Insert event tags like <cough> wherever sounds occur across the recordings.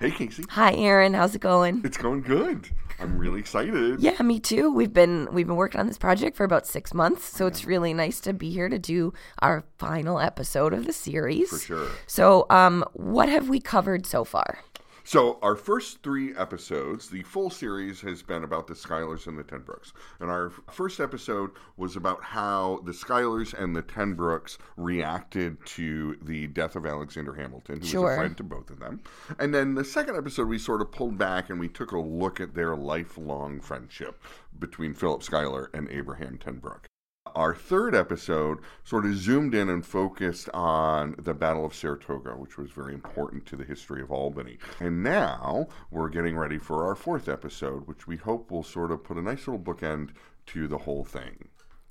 Hey, Casey. Hi, Aaron. How's it going? It's going good. I'm really excited. Yeah, me too. We've been we've been working on this project for about six months, so it's really nice to be here to do our final episode of the series. For sure. So, um, what have we covered so far? So, our first three episodes, the full series has been about the Schuylers and the Ten Broecks. And our first episode was about how the Schuylers and the Ten Broecks reacted to the death of Alexander Hamilton, who Sure. was a friend to both of them. And then the second episode, we sort of pulled back and we took a look at their lifelong friendship between Philip Schuyler and Abraham Ten Broeck. Our third episode sort of zoomed in and focused on the Battle of Saratoga, which was very important to the history of Albany. And now we're getting ready for our fourth episode, which we hope will sort of put a nice little bookend to the whole thing.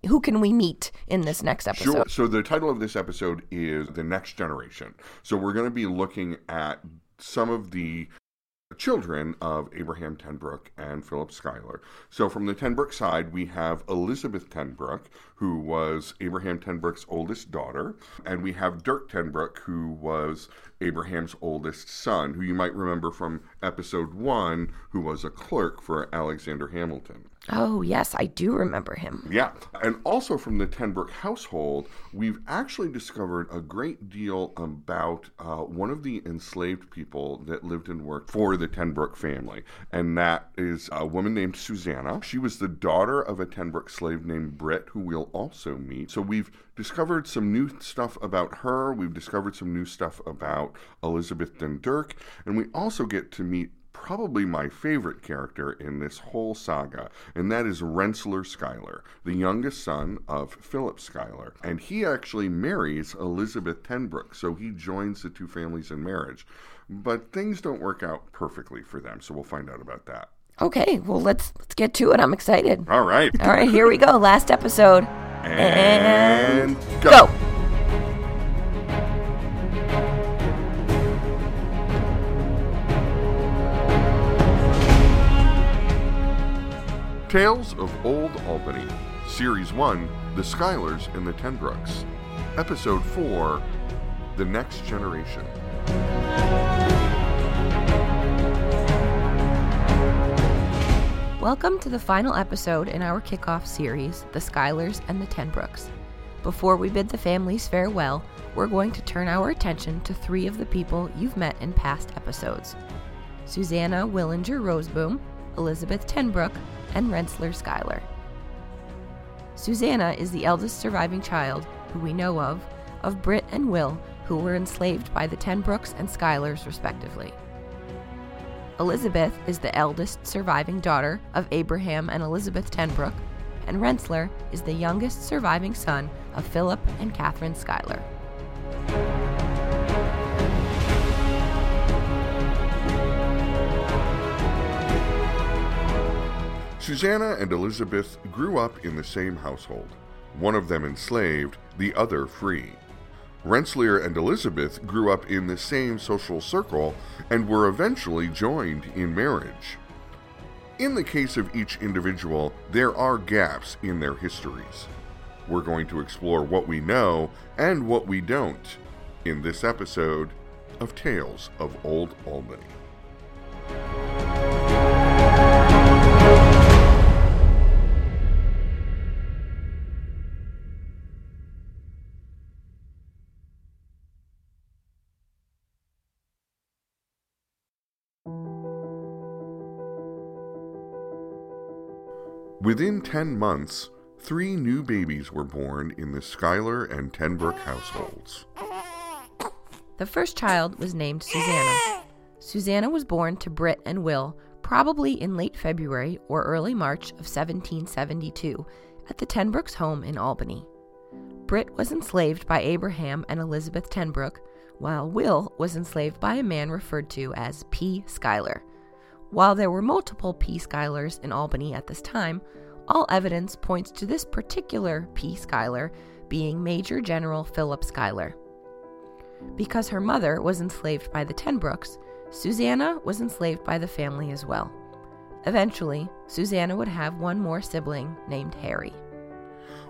Who can we meet in this next episode? Sure. So the title of this episode is The Next Generation. So we're going to be looking at some of the children of Abraham Ten Broeck and Philip Schuyler. So from the Ten Broeck side, we have Elizabeth Ten Broeck, who was Abraham Ten Broeck's oldest daughter, and we have Dirk Ten Broeck, who was Abraham's oldest son, who you might remember from episode one, who was a clerk for Alexander Hamilton. Oh, yes, I do remember him. Yeah. And also from the Ten Broeck household, we've actually discovered a great deal about uh, one of the enslaved people that lived and worked for the Ten Broeck family. And that is a woman named Susanna. She was the daughter of a Ten Broeck slave named Britt, who we'll also meet. So we've discovered some new stuff about her. We've discovered some new stuff about Elizabeth and Dirk. And we also get to meet probably my favorite character in this whole saga, and that is Rensselaer Schuyler, the youngest son of Philip Schuyler. And he actually marries Elizabeth Ten Broeck, so he joins the two families in marriage. But things don't work out perfectly for them, so we'll find out about that. Okay, well let's let's get to it. I'm excited. All right. All right, here we go. Last episode. And Go. Tales of Old Albany, Series 1 The Schuyler's and the Ten Broecks, Episode 4 The Next Generation. Welcome to the final episode in our kickoff series, The Schuylers and the Ten Broecks. Before we bid the families farewell, we're going to turn our attention to three of the people you've met in past episodes Susanna Willinger Roseboom, Elizabeth Ten Broeck, and Rensselaer Schuyler. Susanna is the eldest surviving child, who we know of, of Britt and Will, who were enslaved by the Ten Broecks and Schuylers respectively. Elizabeth is the eldest surviving daughter of Abraham and Elizabeth Ten Broeck, and Rensselaer is the youngest surviving son of Philip and Catherine Schuyler. Susanna and Elizabeth grew up in the same household, one of them enslaved, the other free. Rensselaer and Elizabeth grew up in the same social circle and were eventually joined in marriage. In the case of each individual, there are gaps in their histories. We're going to explore what we know and what we don't in this episode of Tales of Old Albany. Within 10 months, three new babies were born in the Schuyler and Ten Broeck households. The first child was named Susanna. Susanna was born to Britt and Will probably in late February or early March of 1772 at the Ten Broecks' home in Albany. Britt was enslaved by Abraham and Elizabeth Ten Broeck, while Will was enslaved by a man referred to as P. Schuyler. While there were multiple P. Schuylers in Albany at this time, all evidence points to this particular P. Schuyler being Major General Philip Schuyler. Because her mother was enslaved by the Ten Broecks, Susanna was enslaved by the family as well. Eventually, Susanna would have one more sibling named Harry.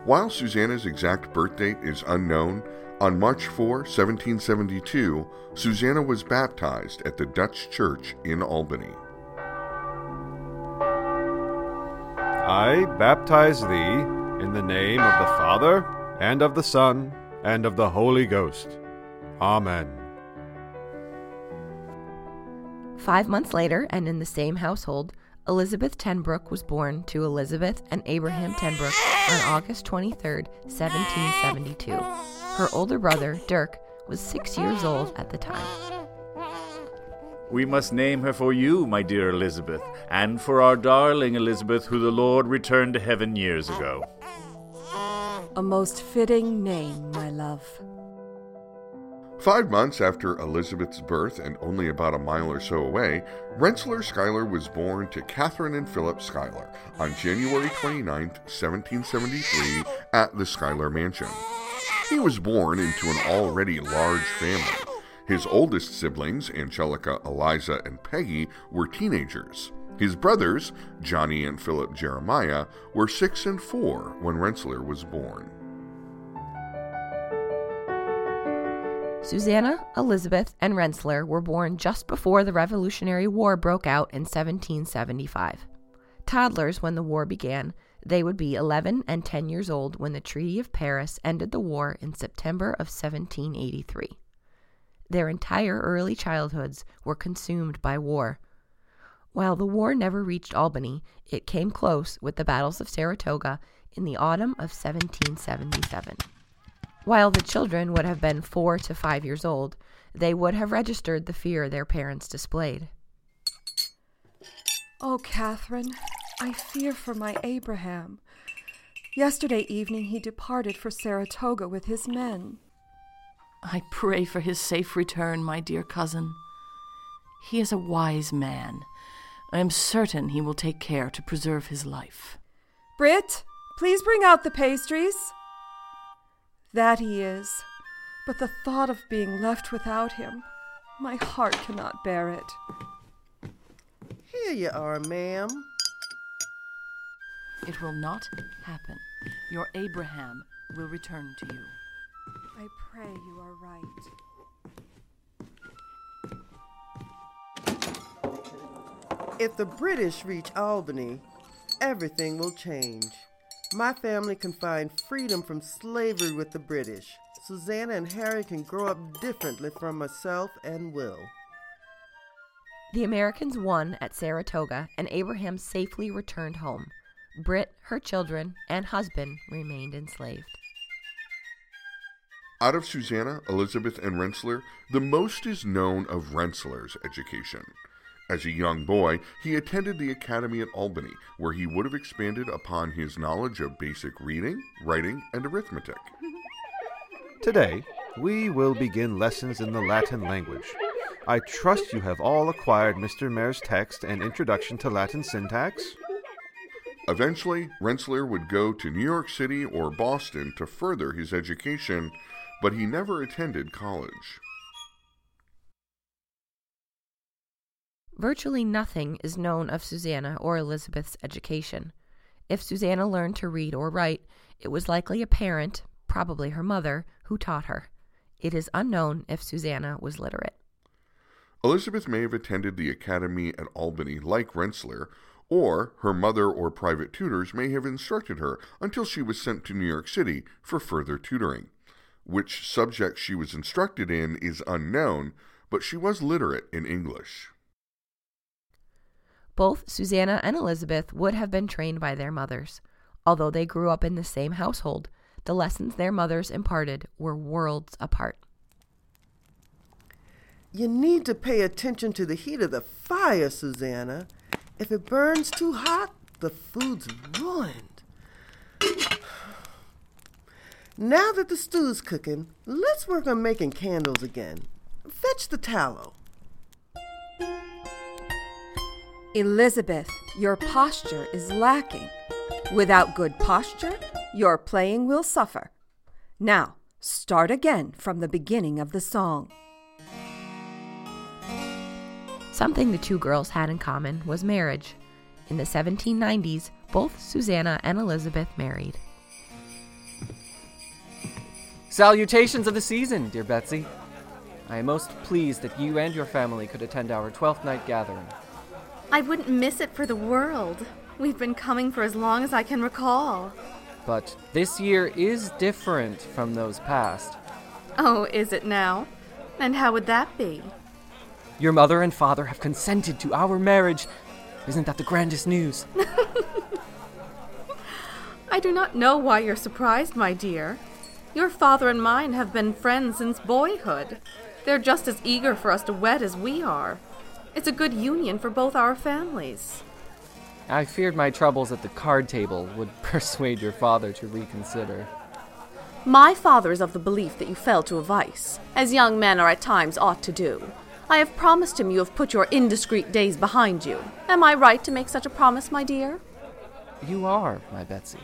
While Susanna's exact birth date is unknown, On March 4, 1772, Susanna was baptized at the Dutch Church in Albany. I baptize thee in the name of the Father, and of the Son, and of the Holy Ghost. Amen. Five months later, and in the same household, Elizabeth Ten Broeck was born to Elizabeth and Abraham Ten Broeck on August 23, 1772. Her older brother, Dirk, was six years old at the time. We must name her for you, my dear Elizabeth, and for our darling Elizabeth, who the Lord returned to heaven years ago. A most fitting name, my love. Five months after Elizabeth's birth, and only about a mile or so away, Rensselaer Schuyler was born to Catherine and Philip Schuyler on January 29, 1773, at the Schuyler Mansion. He was born into an already large family. His oldest siblings, Angelica, Eliza, and Peggy, were teenagers. His brothers, Johnny and Philip Jeremiah, were six and four when Rensselaer was born. Susanna, Elizabeth, and Rensselaer were born just before the Revolutionary War broke out in 1775. Toddlers when the war began, they would be 11 and 10 years old when the Treaty of Paris ended the war in September of 1783. Their entire early childhoods were consumed by war. While the war never reached Albany, it came close with the battles of Saratoga in the autumn of 1777. While the children would have been four to five years old, they would have registered the fear their parents displayed. Oh, Catherine, I fear for my Abraham. Yesterday evening he departed for Saratoga with his men. I pray for his safe return, my dear cousin. He is a wise man. I am certain he will take care to preserve his life. Britt, please bring out the pastries. That he is. But the thought of being left without him, my heart cannot bear it. Here you are, ma'am. It will not happen. Your Abraham will return to you. I pray you are right. If the British reach Albany, everything will change. My family can find freedom from slavery with the British. Susanna and Harry can grow up differently from myself and Will. The Americans won at Saratoga, and Abraham safely returned home. Britt, her children, and husband remained enslaved. Out of Susanna, Elizabeth, and Rensselaer, the most is known of Rensselaer's education. As a young boy, he attended the academy at Albany, where he would have expanded upon his knowledge of basic reading, writing, and arithmetic. Today, we will begin lessons in the Latin language. I trust you have all acquired Mr. Mair's text and introduction to Latin syntax. Eventually, Rensselaer would go to New York City or Boston to further his education, but he never attended college. Virtually nothing is known of Susanna or Elizabeth's education. If Susanna learned to read or write, it was likely a parent, probably her mother, who taught her. It is unknown if Susanna was literate. Elizabeth may have attended the academy at Albany like Rensselaer, or her mother or private tutors may have instructed her until she was sent to New York City for further tutoring. Which subject she was instructed in is unknown, but she was literate in English. Both Susanna and Elizabeth would have been trained by their mothers. Although they grew up in the same household, the lessons their mothers imparted were worlds apart. You need to pay attention to the heat of the fire, Susanna. If it burns too hot, the food's ruined. Now that the stew's cooking, let's work on making candles again. Fetch the tallow. Elizabeth, your posture is lacking. Without good posture, your playing will suffer. Now, start again from the beginning of the song. Something the two girls had in common was marriage. In the 1790s, both Susanna and Elizabeth married. Salutations of the season, dear Betsy. I am most pleased that you and your family could attend our Twelfth Night gathering. I wouldn't miss it for the world. We've been coming for as long as I can recall. But this year is different from those past. Oh, is it now? And how would that be? Your mother and father have consented to our marriage. Isn't that the grandest news? <laughs> I do not know why you're surprised, my dear. Your father and mine have been friends since boyhood. They're just as eager for us to wed as we are. It's a good union for both our families. I feared my troubles at the card table would <laughs> persuade your father to reconsider. My father is of the belief that you fell to a vice, as young men are at times ought to do. I have promised him you have put your indiscreet days behind you. Am I right to make such a promise, my dear? You are, my Betsy.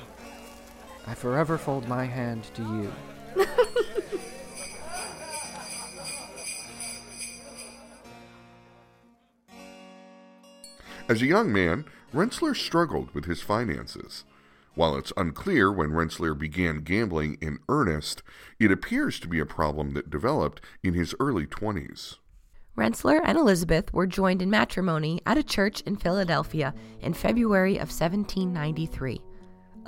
I forever fold my hand to you. <laughs> As a young man, Rensselaer struggled with his finances. While it's unclear when Rensselaer began gambling in earnest, it appears to be a problem that developed in his early 20s. Rensselaer and Elizabeth were joined in matrimony at a church in Philadelphia in February of 1793.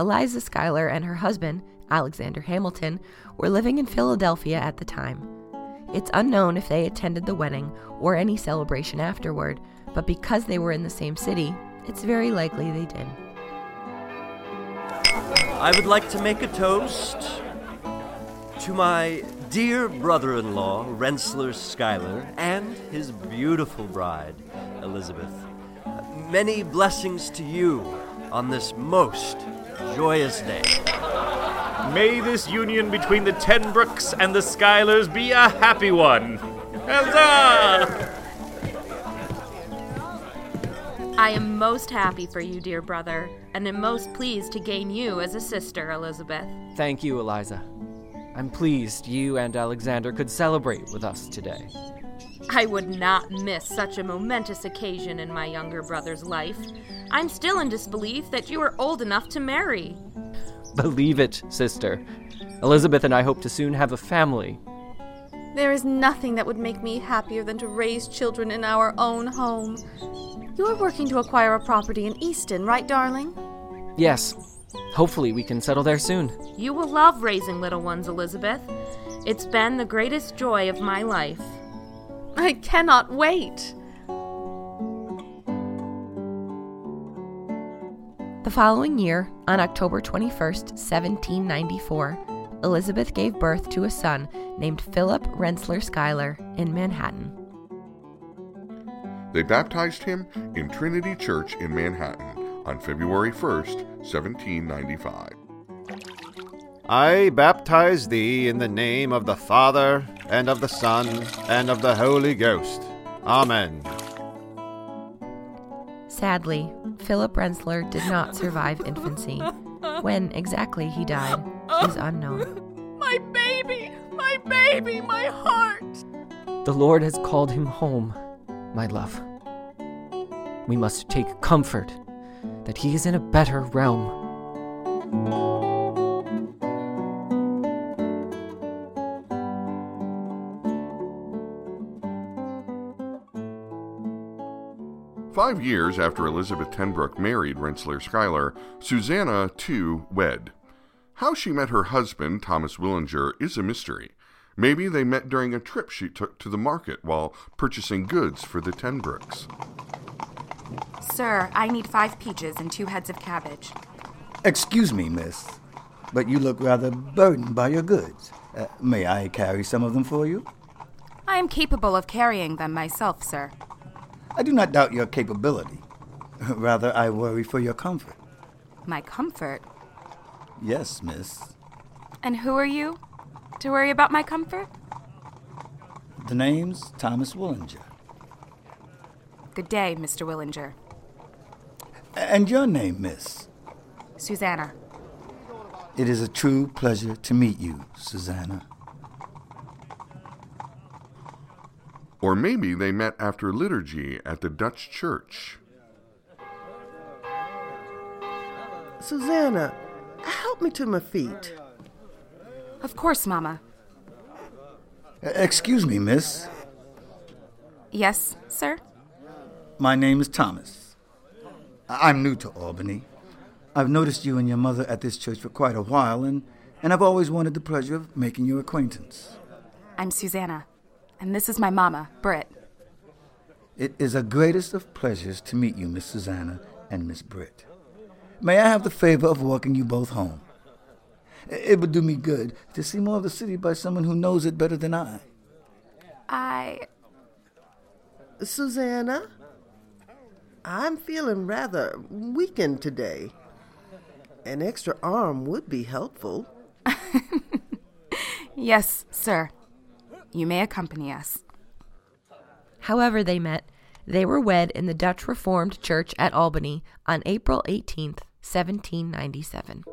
Eliza Schuyler and her husband, Alexander Hamilton, were living in Philadelphia at the time. It's unknown if they attended the wedding or any celebration afterward, but because they were in the same city, it's very likely they did. I would like to make a toast to my dear brother in law, Rensselaer Schuyler, and his beautiful bride, Elizabeth. Many blessings to you on this most joyous day. May this union between the Ten Broecks and the Schuylers be a happy one. Huzzah! I am most happy for you, dear brother, and am most pleased to gain you as a sister, Elizabeth. Thank you, Eliza. I'm pleased you and Alexander could celebrate with us today. I would not miss such a momentous occasion in my younger brother's life. I'm still in disbelief that you are old enough to marry. Believe it, sister. Elizabeth and I hope to soon have a family. There is nothing that would make me happier than to raise children in our own home. You are working to acquire a property in Easton, right, darling? Yes. Hopefully, we can settle there soon. You will love raising little ones, Elizabeth. It's been the greatest joy of my life. I cannot wait. The following year, on October 21st, 1794, Elizabeth gave birth to a son named Philip Rensselaer Schuyler in Manhattan. They baptized him in Trinity Church in Manhattan on February 1st, 1795. I baptize thee in the name of the Father, and of the Son, and of the Holy Ghost. Amen. Sadly, Philip Rensselaer did not survive infancy. When exactly he died is unknown. My baby! My baby! My heart! The Lord has called him home, my love. We must take comfort that he is in a better realm. Five years after Elizabeth Ten Broeck married Rensselaer Schuyler, Susanna, too, wed. How she met her husband, Thomas Willinger, is a mystery. Maybe they met during a trip she took to the market while purchasing goods for the Ten Broecks. Sir, I need five peaches and two heads of cabbage. Excuse me, miss, but you look rather burdened by your goods. Uh, may I carry some of them for you? I am capable of carrying them myself, sir. I do not doubt your capability. <laughs> Rather, I worry for your comfort. My comfort? Yes, miss. And who are you? To worry about my comfort? The name's Thomas Willinger. Good day, Mr. Willinger. And your name, miss? Susanna. It is a true pleasure to meet you, Susanna. Or maybe they met after liturgy at the Dutch church. Susanna, help me to my feet. Of course, Mama. Excuse me, miss. Yes, sir? My name is Thomas. I- I'm new to Albany. I've noticed you and your mother at this church for quite a while, and, and I've always wanted the pleasure of making your acquaintance. I'm Susanna, and this is my mama, Britt. It is a greatest of pleasures to meet you, Miss Susanna and Miss Britt. May I have the favor of walking you both home? It would do me good to see more of the city by someone who knows it better than I. I. Susanna, I'm feeling rather weakened today. An extra arm would be helpful. <laughs> Yes, sir. You may accompany us. However, they met, they were wed in the Dutch Reformed Church at Albany on April 18th, 1797.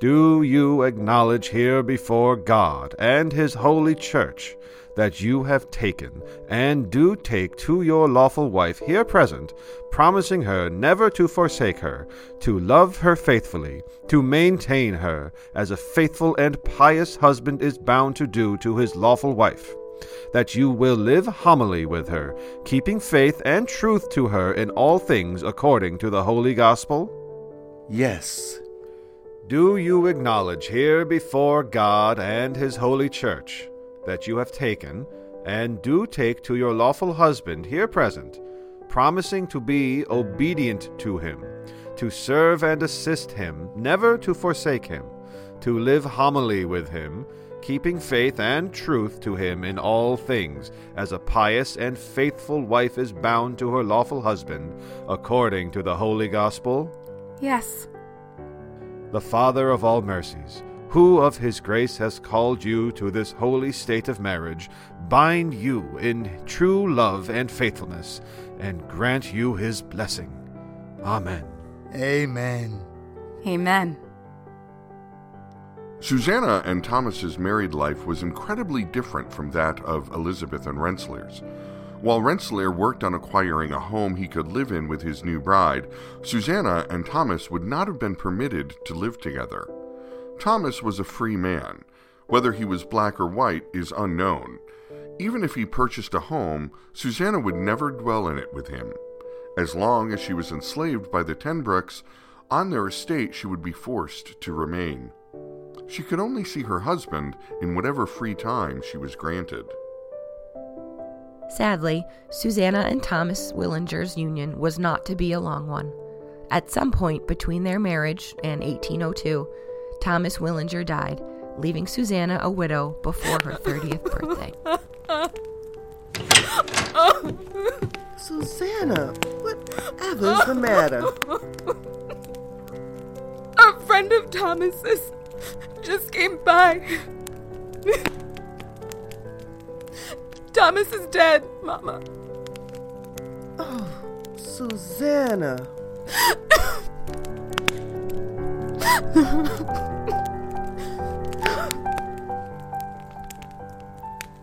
Do you acknowledge here before God and His holy church that you have taken and do take to your lawful wife here present, promising her never to forsake her, to love her faithfully, to maintain her as a faithful and pious husband is bound to do to his lawful wife? That you will live humbly with her, keeping faith and truth to her in all things according to the holy gospel? Yes. Do you acknowledge here before God and His holy church that you have taken, and do take to your lawful husband here present, promising to be obedient to him, to serve and assist him, never to forsake him, to live homily with him, keeping faith and truth to him in all things, as a pious and faithful wife is bound to her lawful husband, according to the holy gospel? Yes. the Father of all mercies, who of his grace has called you to this holy state of marriage, bind you in true love and faithfulness, and grant you his blessing. Amen. Amen. Amen. Susanna and Thomas's married life was incredibly different from that of Elizabeth and Rensselaer's. While Rensselaer worked on acquiring a home he could live in with his new bride, Susanna and Thomas would not have been permitted to live together. Thomas was a free man. Whether he was black or white is unknown. Even if he purchased a home, Susanna would never dwell in it with him. As long as she was enslaved by the Ten Broecks, on their estate she would be forced to remain. She could only see her husband in whatever free time she was granted. Sadly, Susanna and Thomas Willinger's union was not to be a long one. At some point between their marriage and 1802, Thomas Willinger died, leaving Susanna a widow before her 30th birthday. Susanna, whatever's the matter? A friend of Thomas's just came by. Thomas is dead, Mama. Oh, Susanna.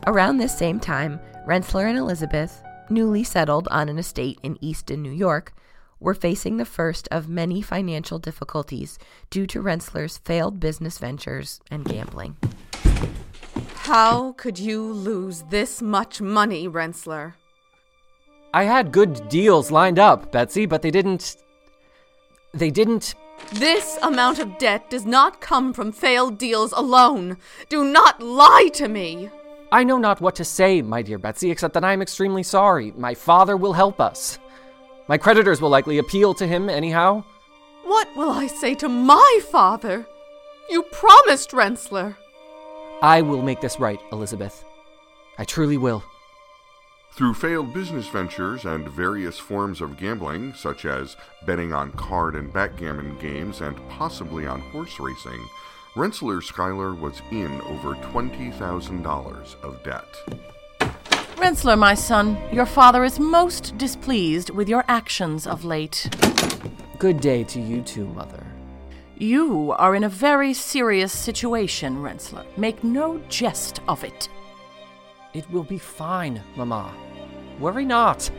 Around this same time, Rensselaer and Elizabeth, newly settled on an estate in Easton, New York, were facing the first of many financial difficulties due to Rensselaer's failed business ventures and gambling. How could you lose this much money, Rensselaer? I had good deals lined up, Betsy, but they didn't. They didn't. This amount of debt does not come from failed deals alone. Do not lie to me. I know not what to say, my dear Betsy, except that I am extremely sorry. My father will help us. My creditors will likely appeal to him anyhow. What will I say to my father? You promised, Rensselaer. I will make this right, Elizabeth. I truly will. Through failed business ventures and various forms of gambling, such as betting on card and backgammon games and possibly on horse racing, Rensselaer Schuyler was in over $20,000 of debt. Rensselaer, my son, your father is most displeased with your actions of late. Good day to you too, Mother. You are in a very serious situation, Rensselaer. Make no jest of it. It will be fine, Mamma. Worry not.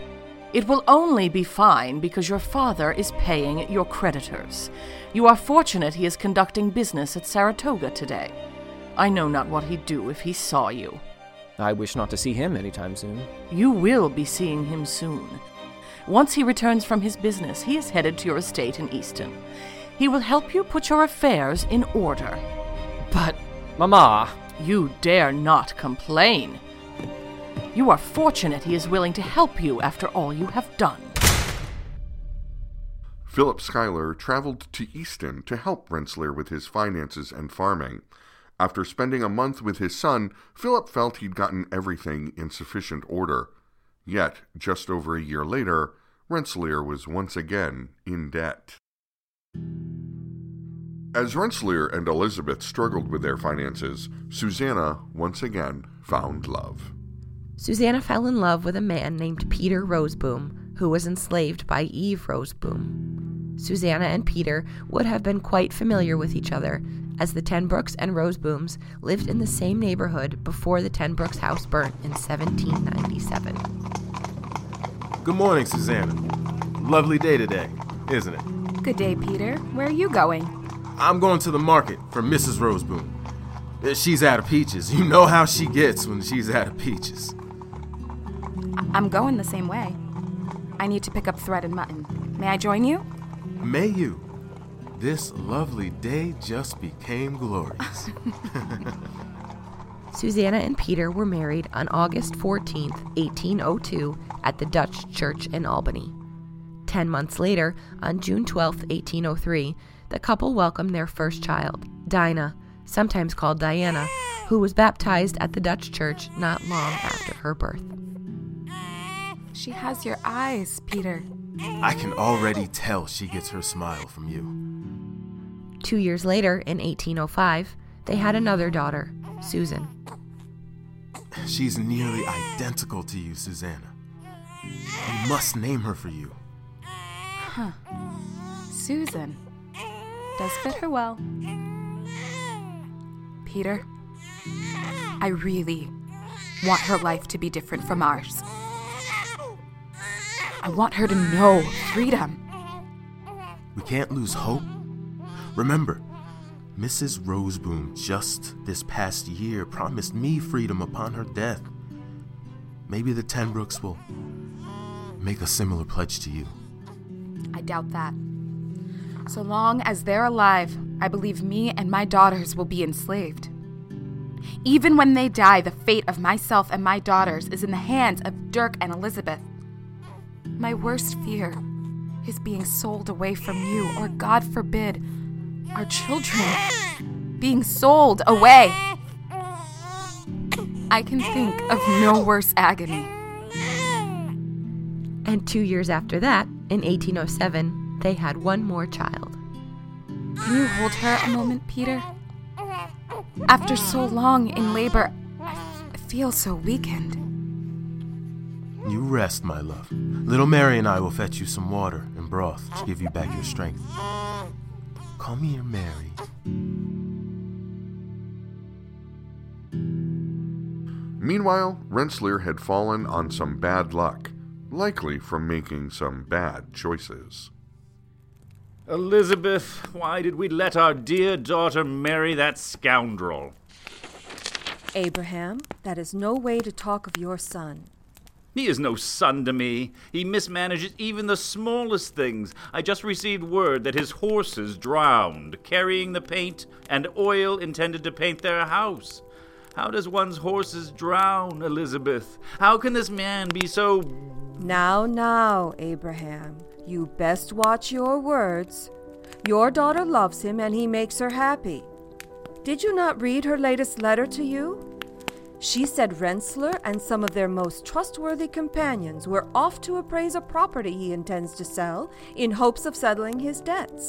It will only be fine because your father is paying your creditors. You are fortunate he is conducting business at Saratoga today. I know not what he'd do if he saw you. I wish not to see him anytime soon. You will be seeing him soon. Once he returns from his business, he is headed to your estate in Easton. He will help you put your affairs in order. But, Mamma. You dare not complain. You are fortunate he is willing to help you after all you have done. Philip Schuyler traveled to Easton to help Rensselaer with his finances and farming. After spending a month with his son, Philip felt he'd gotten everything in sufficient order. Yet, just over a year later, Rensselaer was once again in debt. As Rensselaer and Elizabeth struggled with their finances, Susanna once again found love. Susanna fell in love with a man named Peter Roseboom, who was enslaved by Eve Roseboom. Susanna and Peter would have been quite familiar with each other, as the Ten Broecks and Rosebooms lived in the same neighborhood before the Ten Broecks house burnt in 1797. Good morning, Susanna. Lovely day today, isn't it? Good day, Peter. Where are you going? I'm going to the market for Mrs. Roseboom. She's out of peaches. You know how she gets when she's out of peaches. I'm going the same way. I need to pick up thread and mutton. May I join you? May you. This lovely day just became glorious. <laughs> <laughs> Susanna and Peter were married on August 14, 1802, at the Dutch Church in Albany. Ten months later, on June 12, 1803, the couple welcomed their first child, Dinah, sometimes called Diana, who was baptized at the Dutch church not long after her birth. She has your eyes, Peter. I can already tell she gets her smile from you. Two years later, in 1805, they had another daughter, Susan. She's nearly identical to you, Susanna. I must name her for you. Huh. Susan. Does fit her well. Peter, I really want her life to be different from ours. I want her to know freedom. We can't lose hope. Remember, Mrs. Roseboom just this past year promised me freedom upon her death. Maybe the Ten Broecks will make a similar pledge to you. I doubt that. So long as they're alive, I believe me and my daughters will be enslaved. Even when they die, the fate of myself and my daughters is in the hands of Dirk and Elizabeth. My worst fear is being sold away from you, or God forbid, our children being sold away. I can think of no worse agony. And two years after that, in 1807, they had one more child. Can you hold her a moment, Peter? After so long in labor, I feel so weakened. You rest, my love. Little Mary and I will fetch you some water and broth to give you back your strength. Come here, Mary. Meanwhile, Rensselaer had fallen on some bad luck, likely from making some bad choices. Elizabeth, why did we let our dear daughter marry that scoundrel? Abraham, that is no way to talk of your son. He is no son to me. He mismanages even the smallest things. I just received word that his horses drowned, carrying the paint and oil intended to paint their house. How does one's horses drown, Elizabeth? How can this man be so. Now, now, Abraham, you best watch your words. Your daughter loves him and he makes her happy. Did you not read her latest letter to you? She said Rensselaer and some of their most trustworthy companions were off to appraise a property he intends to sell in hopes of settling his debts.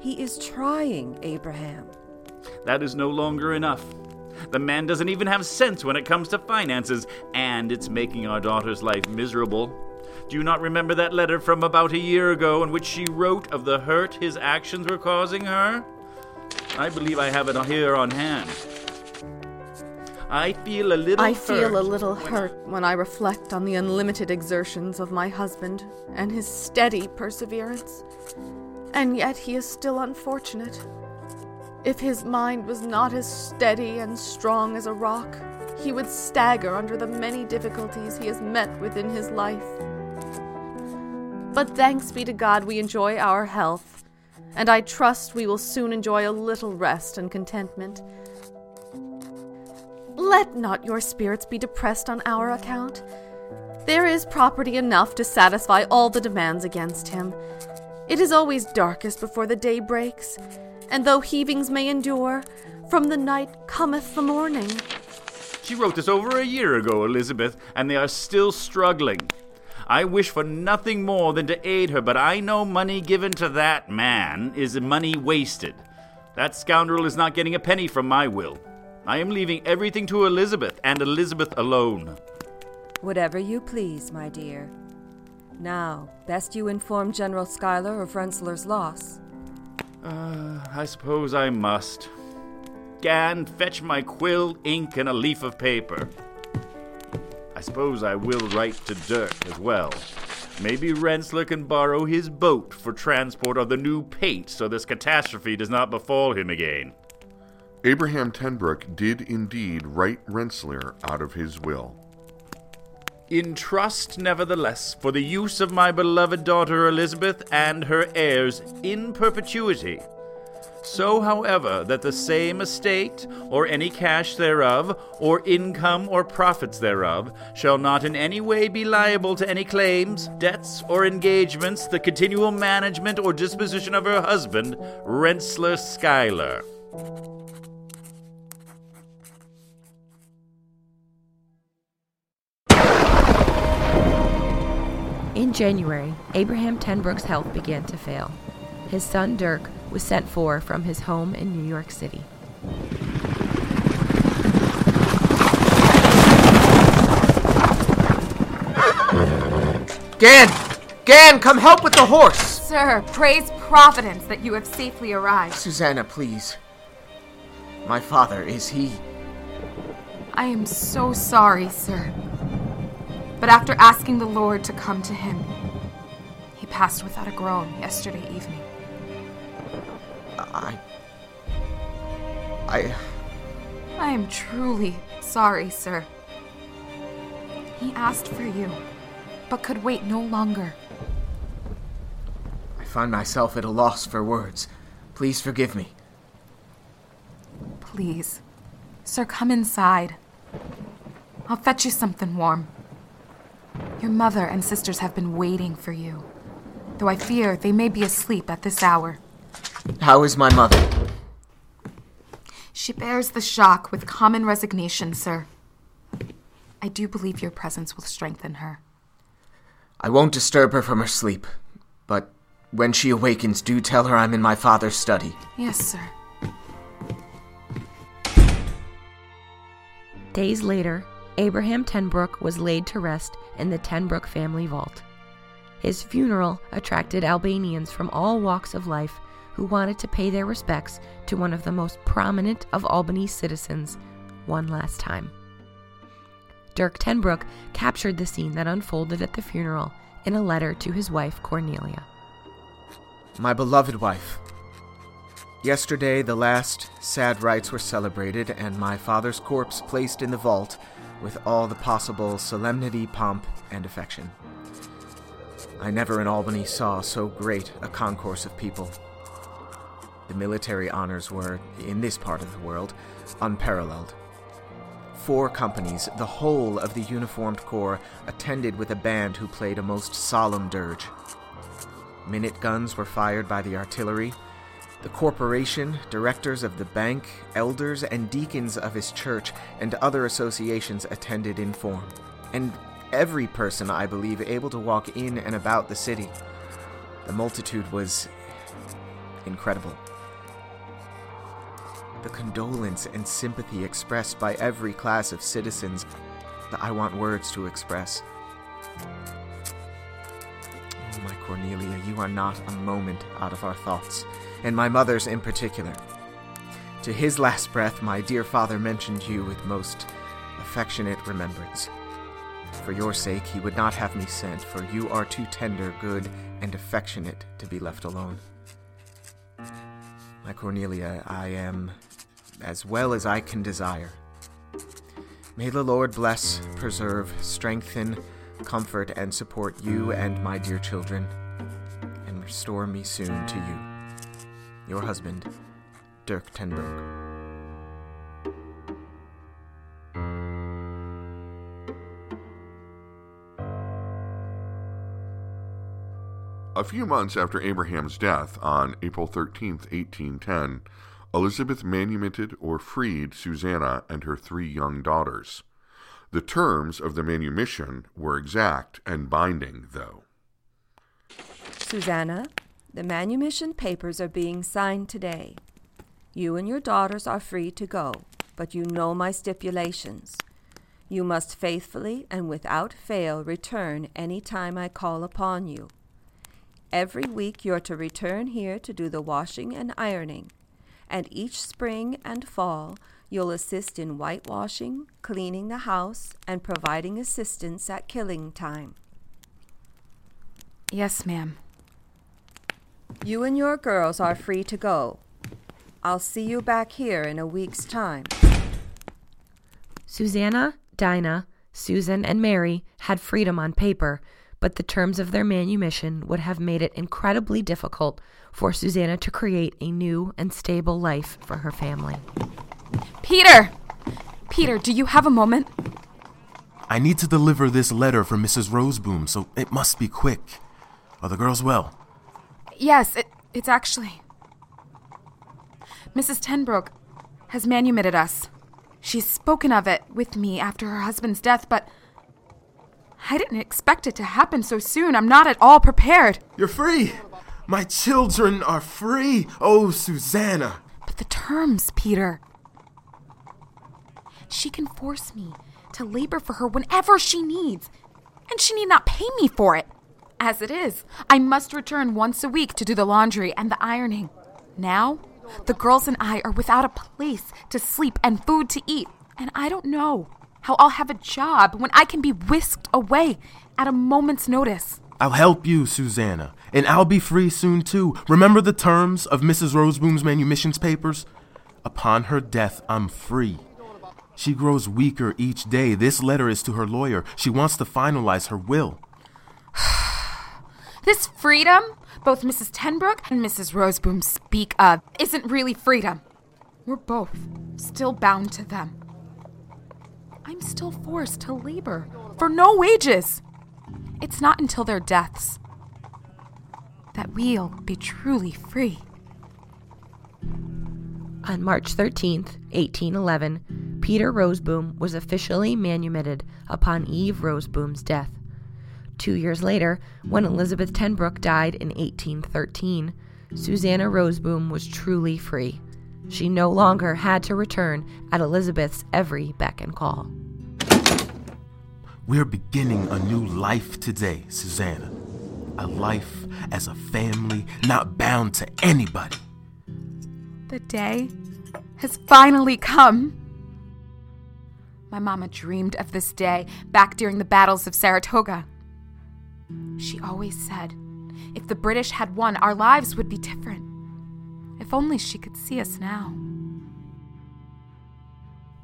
He is trying, Abraham. That is no longer enough. The man doesn't even have sense when it comes to finances, and it's making our daughter's life miserable. Do you not remember that letter from about a year ago in which she wrote of the hurt his actions were causing her? I believe I have it here on hand. I feel a little I hurt. feel a little hurt when I reflect on the unlimited exertions of my husband and his steady perseverance. And yet he is still unfortunate. If his mind was not as steady and strong as a rock, he would stagger under the many difficulties he has met with in his life. But thanks be to God we enjoy our health, and I trust we will soon enjoy a little rest and contentment. Let not your spirits be depressed on our account. There is property enough to satisfy all the demands against him. It is always darkest before the day breaks, and though heavings may endure, from the night cometh the morning. She wrote this over a year ago, Elizabeth, and they are still struggling. I wish for nothing more than to aid her, but I know money given to that man is money wasted. That scoundrel is not getting a penny from my will. I am leaving everything to Elizabeth, and Elizabeth alone. Whatever you please, my dear. Now, best you inform General Schuyler of Rensselaer's loss. Uh, I suppose I must. Gan, fetch my quill, ink, and a leaf of paper. I suppose I will write to Dirk as well. Maybe Rensselaer can borrow his boat for transport of the new paint so this catastrophe does not befall him again. Abraham Ten Broeck did indeed write Rensselaer out of his will. In trust, nevertheless, for the use of my beloved daughter Elizabeth and her heirs in perpetuity. So, however, that the same estate, or any cash thereof, or income or profits thereof, shall not in any way be liable to any claims, debts, or engagements, the continual management or disposition of her husband, Rensselaer Schuyler. In January, Abraham Ten Broeck's health began to fail. His son Dirk was sent for from his home in New York City. Gan! Gan, come help with the horse! Sir, praise Providence that you have safely arrived. Susanna, please. My father, is he. I am so sorry, sir. But after asking the Lord to come to him, he passed without a groan yesterday evening. I. I. I am truly sorry, sir. He asked for you, but could wait no longer. I find myself at a loss for words. Please forgive me. Please. Sir, come inside. I'll fetch you something warm. Your mother and sisters have been waiting for you, though I fear they may be asleep at this hour. How is my mother? She bears the shock with common resignation, sir. I do believe your presence will strengthen her. I won't disturb her from her sleep, but when she awakens, do tell her I'm in my father's study. Yes, sir. Days later, Abraham Ten Broeck was laid to rest in the Ten Broeck family vault. His funeral attracted Albanians from all walks of life who wanted to pay their respects to one of the most prominent of Albany's citizens one last time. Dirk Ten Broeck captured the scene that unfolded at the funeral in a letter to his wife Cornelia. My beloved wife, yesterday the last sad rites were celebrated and my father's corpse placed in the vault with all the possible solemnity, pomp, and affection. I never in Albany saw so great a concourse of people. The military honors were, in this part of the world, unparalleled. Four companies, the whole of the uniformed corps, attended with a band who played a most solemn dirge. Minute guns were fired by the artillery. The corporation, directors of the bank, elders, and deacons of his church, and other associations attended in form. And every person, I believe, able to walk in and about the city. The multitude was incredible. The condolence and sympathy expressed by every class of citizens that I want words to express. Oh, my Cornelia, you are not a moment out of our thoughts, and my mother's in particular. To his last breath, my dear father mentioned you with most affectionate remembrance. For your sake, he would not have me sent, for you are too tender, good, and affectionate to be left alone. My Cornelia, I am as well as I can desire. May the Lord bless, preserve, strengthen, comfort, and support you and my dear children, and restore me soon to you. Your husband, Dirk Ten Broeck. A few months after Abraham's death, on April 13, 1810, Elizabeth manumitted or freed Susanna and her three young daughters. The terms of the manumission were exact and binding, though. Susanna, the manumission papers are being signed today. You and your daughters are free to go, but you know my stipulations. You must faithfully and without fail return any time I call upon you. Every week you're to return here to do the washing and ironing, and each spring and fall you'll assist in whitewashing, cleaning the house, and providing assistance at killing time. Yes, ma'am. You and your girls are free to go. I'll see you back here in a week's time. Susanna, Dinah, Susan, and Mary had freedom on paper, but the terms of their manumission would have made it incredibly difficult for Susanna to create a new and stable life for her family. Peter! Peter, do you have a moment? I need to deliver this letter for Mrs. Roseboom, so it must be quick. Are the girls well? Yes, it, it's actually. Mrs. Ten Broeck has manumitted us. She's spoken of it with me after her husband's death, but I didn't expect it to happen so soon. I'm not at all prepared. You're free! My children are free! Oh, Susanna! But the terms, Peter. She can force me to labor for her whenever she needs, and she need not pay me for it. As it is, I must return once a week to do the laundry and the ironing. Now, the girls and I are without a place to sleep and food to eat, and I don't know how I'll have a job when I can be whisked away at a moment's notice. I'll help you, Susanna, and I'll be free soon too. Remember the terms of Mrs. Roseboom's manumissions papers? Upon her death, I'm free. She grows weaker each day. This letter is to her lawyer. She wants to finalize her will. <sighs> <sighs> <sighs> this freedom, both Mrs. Ten Broeck and Mrs. Roseboom speak of, isn't really freedom. We're both still bound to them. I'm still forced to labor for no wages. It's not until their deaths that we'll be truly free. On March 13th, 1811, Peter Roseboom was officially manumitted upon Eve Roseboom's death. Two years later, when Elizabeth Ten Broeck died in 1813, Susanna Roseboom was truly free. She no longer had to return at Elizabeth's every beck and call. We're beginning a new life today, Susanna. A life as a family, not bound to anybody. The day has finally come. My mama dreamed of this day back during the battles of Saratoga. She always said, if the British had won, our lives would be different. If only she could see us now.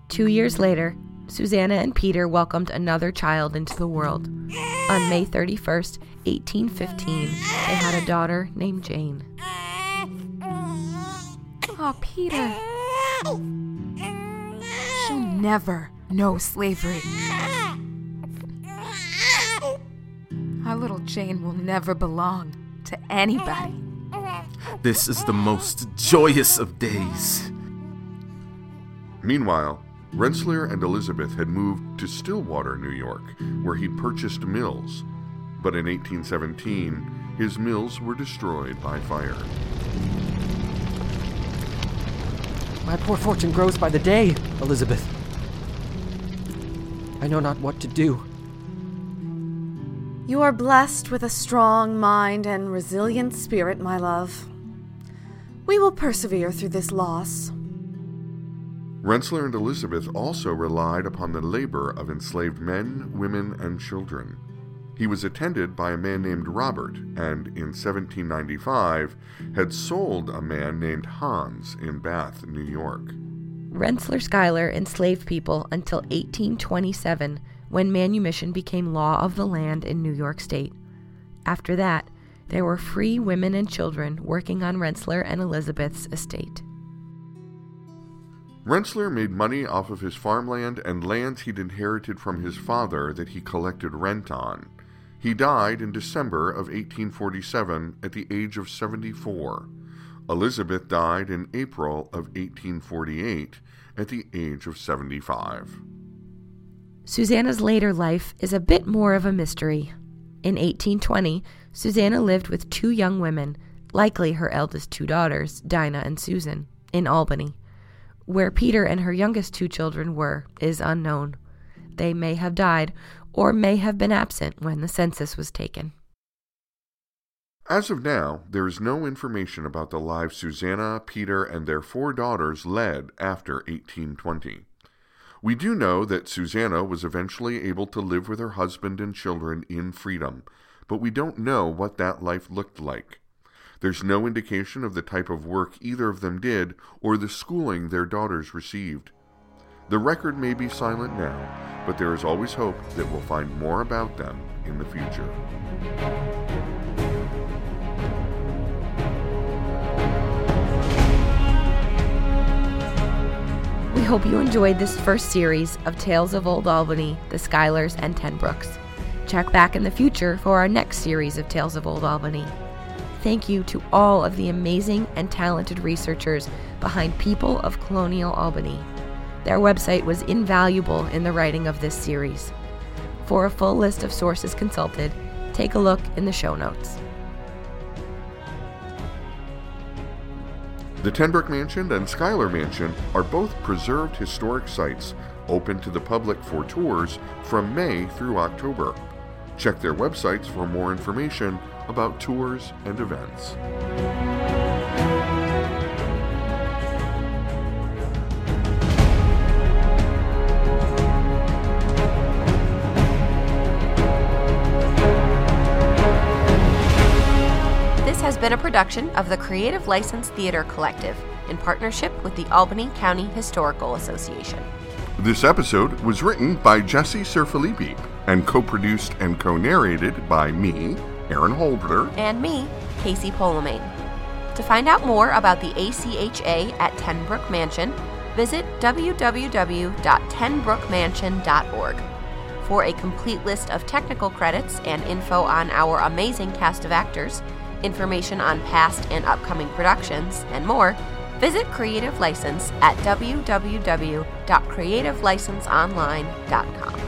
Two years later, Susanna and Peter welcomed another child into the world. On May 31st, 1815, they had a daughter named Jane. Oh, Peter. She'll never know slavery. Our little Jane will never belong to anybody. This is the most joyous of days. Meanwhile, Rensselaer and Elizabeth had moved to Stillwater, New York, where he'd purchased mills. But in 1817, his mills were destroyed by fire. My poor fortune grows by the day, Elizabeth. I know not what to do. You are blessed with a strong mind and resilient spirit, my love. We will persevere through this loss. Rensselaer and Elizabeth also relied upon the labor of enslaved men, women, and children. He was attended by a man named Robert, and in 1795 had sold a man named Hans in Bath, New York. Rensselaer Schuyler enslaved people until 1827 when manumission became law of the land in New York State. After that, there were free women and children working on Rensselaer and Elizabeth's estate. Rensselaer made money off of his farmland and lands he'd inherited from his father that he collected rent on. He died in December of 1847 at the age of 74. Elizabeth died in April of 1848 at the age of 75. Susanna's later life is a bit more of a mystery. In 1820, Susanna lived with two young women, likely her eldest two daughters, Dinah and Susan, in Albany. Where Peter and her youngest two children were is unknown. They may have died or may have been absent when the census was taken. As of now, there is no information about the lives Susanna, Peter, and their four daughters led after 1820. We do know that Susanna was eventually able to live with her husband and children in freedom, but we don't know what that life looked like. There's no indication of the type of work either of them did or the schooling their daughters received. The record may be silent now, but there is always hope that we'll find more about them in the future. Hope you enjoyed this first series of Tales of Old Albany, the Schuylers, and Ten Broecks. Check back in the future for our next series of Tales of Old Albany. Thank you to all of the amazing and talented researchers behind People of Colonial Albany. Their website was invaluable in the writing of this series. For a full list of sources consulted, take a look in the show notes. The Ten Broeck Mansion and Schuyler Mansion are both preserved historic sites open to the public for tours from May through October. Check their websites for more information about tours and events. Has been a production of the Creative License Theater Collective in partnership with the Albany County Historical Association. This episode was written by Jesse Serfilippi and co produced and co narrated by me, Aaron Holder, and me, Casey Polamain. To find out more about the ACHA at Ten Broeck Mansion, visit www.tenbroeckmansion.org. For a complete list of technical credits and info on our amazing cast of actors, information on past and upcoming productions, and more, visit Creative License at www.creativelicenseonline.com.